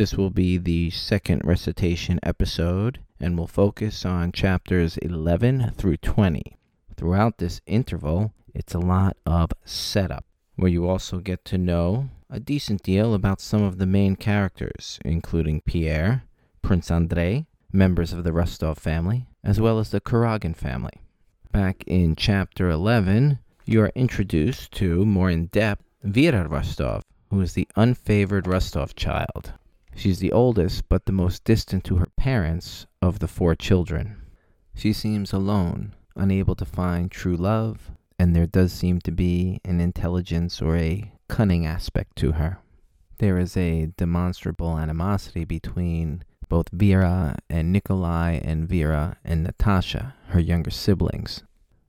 This will be the second recitation episode and will focus on chapters 11 through 20. Throughout this interval, it's a lot of setup, where you also get to know a decent deal about some of the main characters, including Pierre, Prince Andrei, members of the Rostov family, as well as the Kuragin family. Back in chapter 11, you are introduced to, more in depth, Vera Rostov, who is the unfavored Rostov child. She's the oldest, but the most distant to her parents of the four children. She seems alone, unable to find true love, and there does seem to be an intelligence or a cunning aspect to her. There is a demonstrable animosity between both Vera and Nikolai and Vera and Natasha, her younger siblings.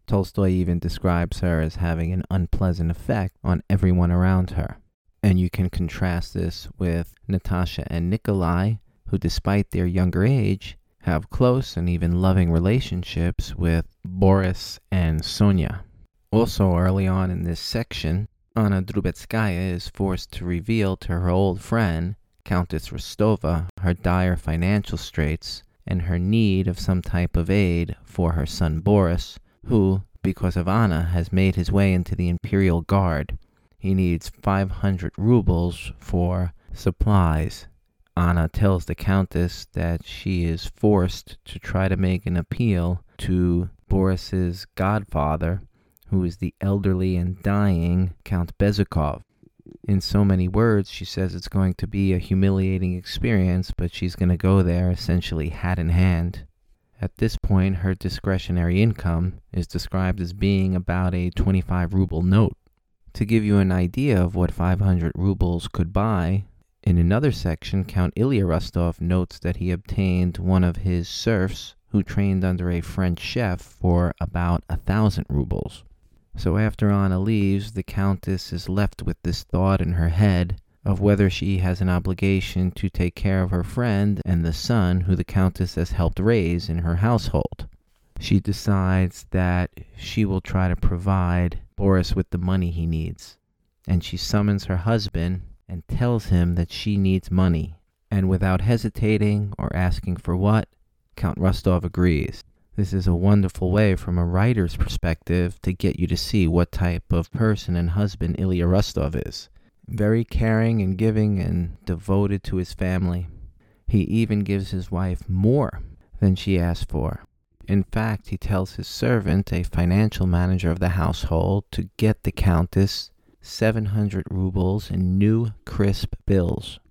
Tolstoy even describes her as having an unpleasant effect on everyone around her. And you can contrast this with Natasha and Nikolai, who, despite their younger age, have close and even loving relationships with Boris and Sonia. Also, early on in this section, Anna Drubetskaya is forced to reveal to her old friend, Countess Rostova, her dire financial straits and her need of some type of aid for her son Boris, who, because of Anna, has made his way into the Imperial Guard. He needs 500 rubles for supplies. Anna tells the Countess that she is forced to try to make an appeal to Boris's godfather who is the elderly and dying Count Bezukhov. In so many words, she says it's going to be a humiliating experience, but she's going to go there essentially hat in hand. At this point, her discretionary income is described as being about a 25 ruble note. To give you an idea of what 500 rubles could buy, in another section, Count Ilya Rostov notes that he obtained one of his serfs who trained under a French chef for about a thousand rubles. So after Anna leaves, the Countess is left with this thought in her head of whether she has an obligation to take care of her friend and the son who the Countess has helped raise in her household. She decides that she will try to provide Boris with the money he needs, and she summons her husband and tells him that she needs money. And without hesitating or asking for what, Count Rostov agrees. This is a wonderful way from a writer's perspective to get you to see what type of person and husband Ilya Rostov is. Very caring and giving and devoted to his family. He even gives his wife more than she asked for. In fact, he tells his servant, a financial manager of the household, to get the Countess 700 rubles in new crisp bills.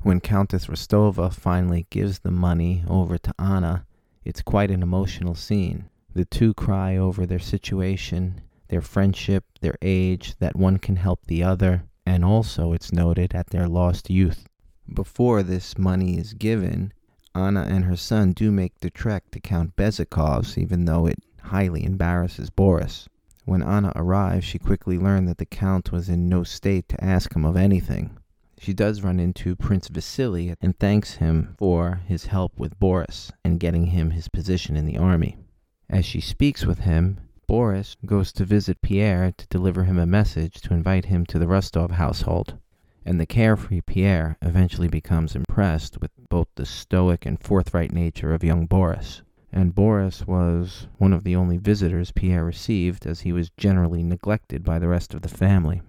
When Countess Rostova finally gives the money over to Anna, it's quite an emotional scene. The two cry over their situation, their friendship, their age, that one can help the other, and also, it's noted, at their lost youth. Before this money is given, Anna and her son do make the trek to Count Bezukhov's, even though it highly embarrasses Boris. When Anna arrives, she quickly learned that the Count was in no state to ask him of anything. She does run into Prince Vasily and thanks him for his help with Boris and getting him his position in the army. As she speaks with him, Boris goes to visit Pierre to deliver him a message to invite him to the Rostov household. And the carefree Pierre eventually becomes impressed with both the stoic and forthright nature of young Boris. And Boris was one of the only visitors Pierre received, as he was generally neglected by the rest of the family.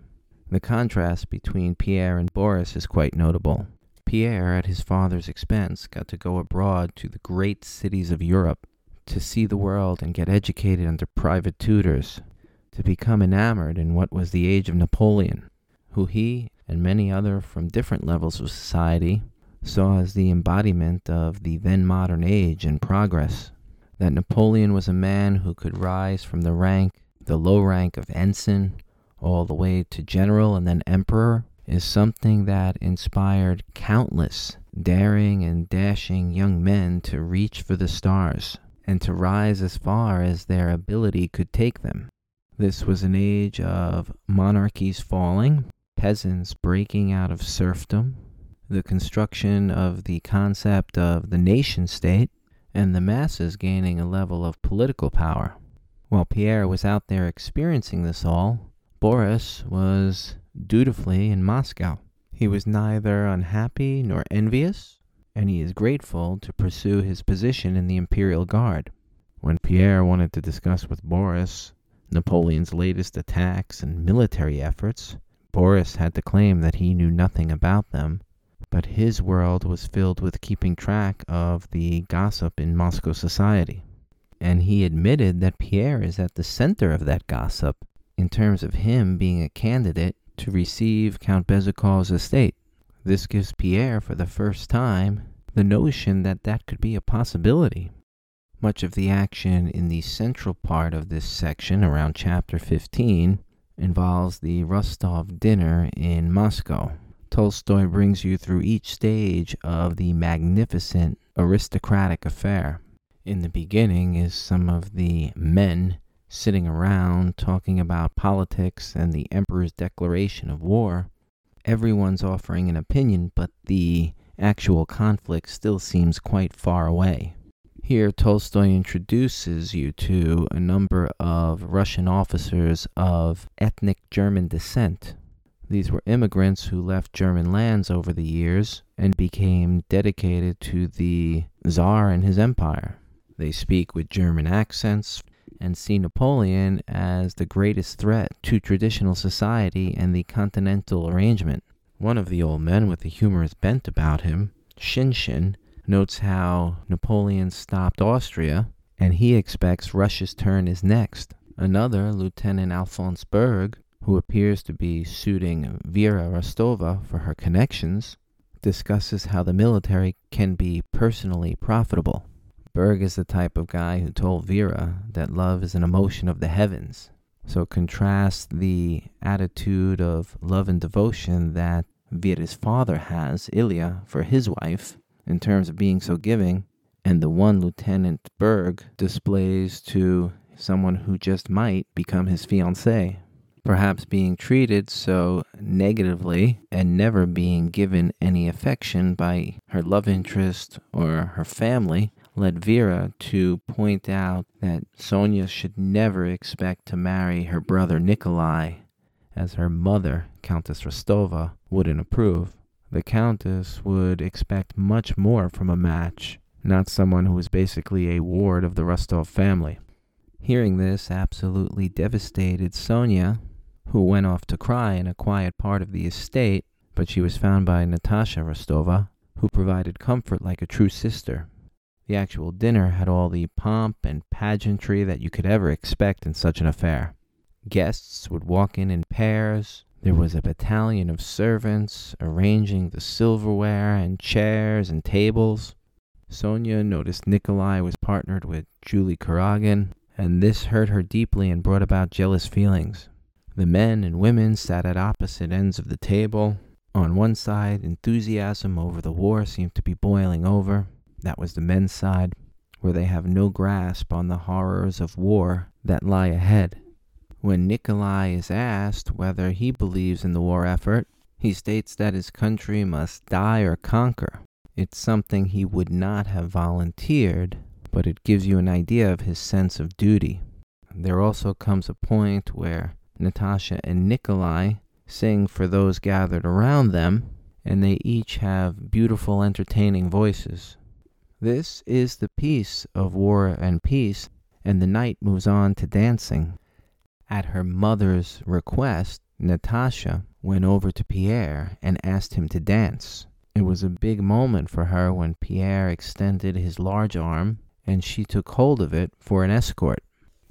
The contrast between Pierre and Boris is quite notable. Pierre, at his father's expense, got to go abroad to the great cities of Europe to see the world and get educated under private tutors, to become enamored in what was the age of Napoleon, who he and many other from different levels of society saw as the embodiment of the then modern age and progress. That Napoleon was a man who could rise from the rank, the low rank of ensign, all the way to general and then emperor is something that inspired countless daring and dashing young men to reach for the stars and to rise as far as their ability could take them. This was an age of monarchies falling, peasants breaking out of serfdom, the construction of the concept of the nation state, and the masses gaining a level of political power. While Pierre was out there experiencing this all, Boris was dutifully in Moscow. He was neither unhappy nor envious, and he is grateful to pursue his position in the Imperial Guard. When Pierre wanted to discuss with Boris Napoleon's latest attacks and military efforts, Boris had to claim that he knew nothing about them, but his world was filled with keeping track of the gossip in Moscow society. And he admitted that Pierre is at the center of that gossip in terms of him being a candidate to receive Count Bezúkhov's estate. This gives Pierre, for the first time, the notion that that could be a possibility. Much of the action in the central part of this section, around chapter 15, involves the Rostov dinner in Moscow. Tolstoy brings you through each stage of the magnificent aristocratic affair. In the beginning is some of the men sitting around talking about politics and the emperor's declaration of war. Everyone's offering an opinion, but the actual conflict still seems quite far away. Here, Tolstoy introduces you to a number of Russian officers of ethnic German descent. These were immigrants who left German lands over the years and became dedicated to the Tsar and his empire. They speak with German accents and see Napoleon as the greatest threat to traditional society and the continental arrangement. One of the old men with a humorous bent about him, Shinshin, notes how Napoleon stopped Austria and he expects Russia's turn is next. Another, Lieutenant Alphonse Berg, who appears to be suiting Vera Rostova for her connections, discusses how the military can be personally profitable. Berg is the type of guy who told Vera that love is an emotion of the heavens. So contrast the attitude of love and devotion that Vera's father has, Ilya, for his wife, in terms of being so giving, and the one Lieutenant Berg displays to someone who just might become his fiancée. Perhaps being treated so negatively and never being given any affection by her love interest or her family led Vera to point out that Sonia should never expect to marry her brother Nikolai, as her mother, Countess Rostova, wouldn't approve the Countess would expect much more from a match, not someone who was basically a ward of the Rostov family. Hearing this absolutely devastated Sonia, who went off to cry in a quiet part of the estate, but she was found by Natasha Rostova, who provided comfort like a true sister. The actual dinner had all the pomp and pageantry that you could ever expect in such an affair. Guests would walk in in pairs, there was a battalion of servants arranging the silverware and chairs and tables. Sonia noticed Nikolai was partnered with Julie Kuragin, and this hurt her deeply and brought about jealous feelings. The men and women sat at opposite ends of the table. On one side, enthusiasm over the war seemed to be boiling over. That was the men's side, where they have no grasp on the horrors of war that lie ahead. When Nikolai is asked whether he believes in the war effort, he states that his country must die or conquer. It's something he would not have volunteered, but it gives you an idea of his sense of duty. There also comes a point where Natasha and Nikolai sing for those gathered around them, and they each have beautiful, entertaining voices. This is the piece of War and Peace, and the night moves on to dancing. At her mother's request, Natasha went over to Pierre and asked him to dance. It was a big moment for her when Pierre extended his large arm and she took hold of it for an escort.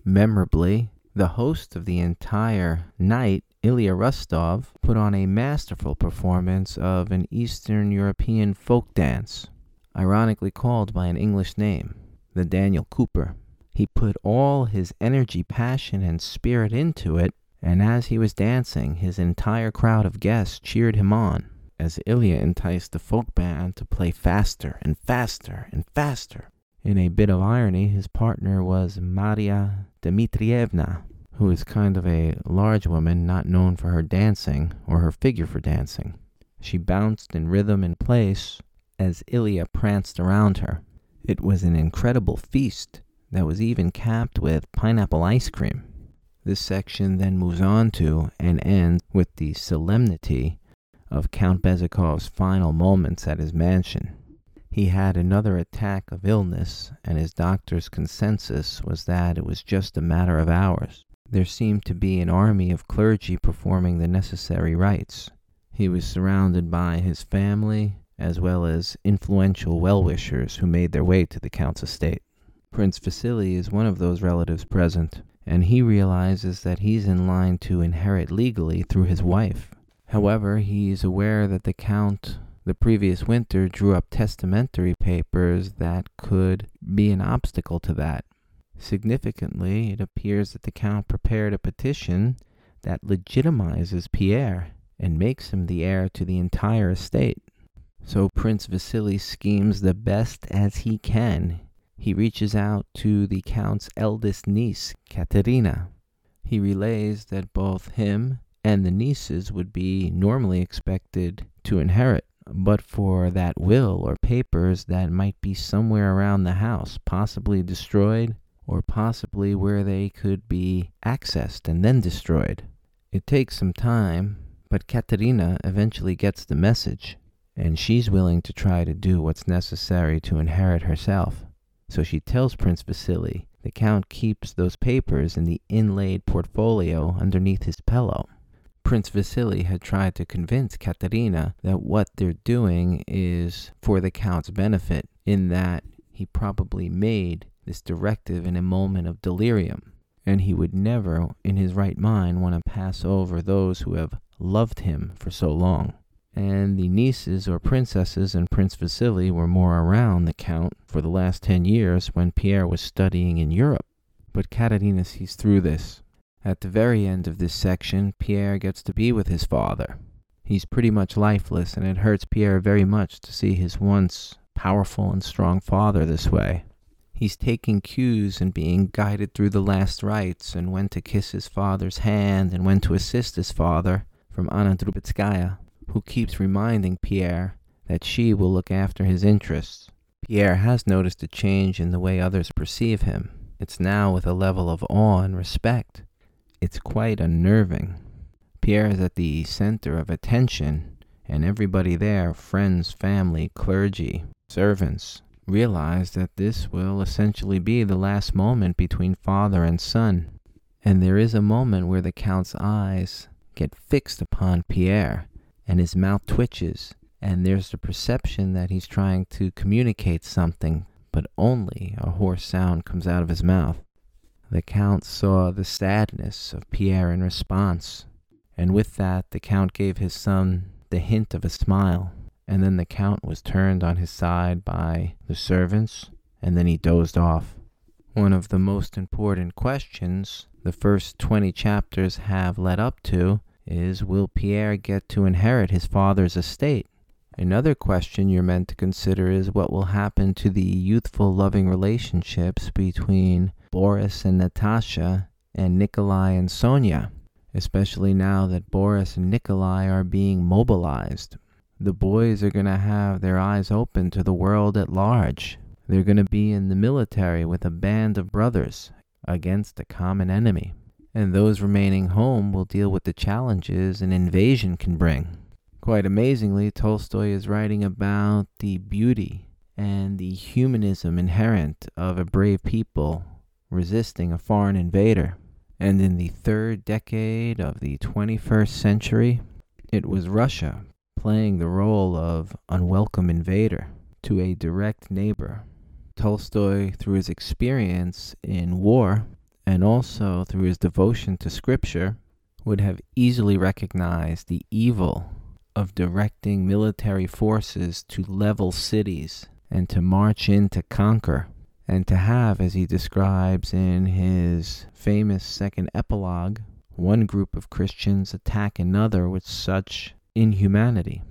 Memorably, the host of the entire night, Ilya Rostov, put on a masterful performance of an Eastern European folk dance, ironically called by an English name, the Daniel Cooper. He put all his energy, passion, and spirit into it, and as he was dancing, his entire crowd of guests cheered him on, as Ilya enticed the folk band to play faster and faster and faster. In a bit of irony, his partner was Maria Dmitrievna, who is kind of a large woman not known for her dancing or her figure for dancing. She bounced in rhythm and place as Ilya pranced around her. It was an incredible feast, that was even capped with pineapple ice cream. This section then moves on to and ends with the solemnity of Count Bezukhov's final moments at his mansion. He had another attack of illness, and his doctor's consensus was that it was just a matter of hours. There seemed to be an army of clergy performing the necessary rites. He was surrounded by his family, as well as influential well wishers who made their way to the Count's estate. Prince Vasily is one of those relatives present, and he realizes that he's in line to inherit legally through his wife. However, he is aware that the Count the previous winter drew up testamentary papers that could be an obstacle to that. Significantly, it appears that the Count prepared a petition that legitimizes Pierre and makes him the heir to the entire estate. So Prince Vasily schemes the best as he can. He reaches out to the Count's eldest niece, Katerina. He relays that both him and the nieces would be normally expected to inherit but for that will or papers that might be somewhere around the house, possibly destroyed, or possibly where they could be accessed and then destroyed. It takes some time, but Katerina eventually gets the message, and she's willing to try to do what's necessary to inherit herself. So she tells Prince Vasily the Count keeps those papers in the inlaid portfolio underneath his pillow. Prince Vasily had tried to convince Katerina that what they're doing is for the Count's benefit, in that he probably made this directive in a moment of delirium, and he would never, in his right mind, want to pass over those who have loved him for so long. And the nieces or princesses and Prince Vasily were more around the Count for the last ten years when Pierre was studying in Europe. But Katerina sees through this at the very end of this section, Pierre gets to be with his father. He's pretty much lifeless, and it hurts Pierre very much to see his once powerful and strong father this way. He's taking cues and being guided through the last rites and when to kiss his father's hand and when to assist his father from Anna Drubetskaya, who keeps reminding Pierre that she will look after his interests. Pierre has noticed a change in the way others perceive him. It's now with a level of awe and respect. It's quite unnerving. Pierre is at the center of attention, and everybody there friends, family, clergy, servants realize that this will essentially be the last moment between father and son. And there is a moment where the Count's eyes get fixed upon Pierre, and his mouth twitches, and there's the perception that he's trying to communicate something, but only a hoarse sound comes out of his mouth. The Count saw the sadness of Pierre in response, and with that the Count gave his son the hint of a smile, and then the Count was turned on his side by the servants, and then he dozed off. One of the most important questions the first 20 chapters have led up to is Will Pierre get to inherit his father's estate? Another question you're meant to consider is what will happen to the youthful loving relationships between Boris and Natasha and Nikolai and Sonia, especially now that Boris and Nikolai are being mobilized. The boys are going to have their eyes open to the world at large. They're going to be in the military with a band of brothers against a common enemy. And those remaining home will deal with the challenges an invasion can bring. Quite amazingly, Tolstoy is writing about the beauty and the humanism inherent of a brave people resisting a foreign invader. And in the third decade of the 21st century, it was Russia playing the role of unwelcome invader to a direct neighbor. Tolstoy, through his experience in war and also through his devotion to scripture, would have easily recognized the evil of directing military forces to level cities and to march in to conquer, and to have, as he describes in his famous second epilogue, one group of Christians attack another with such inhumanity.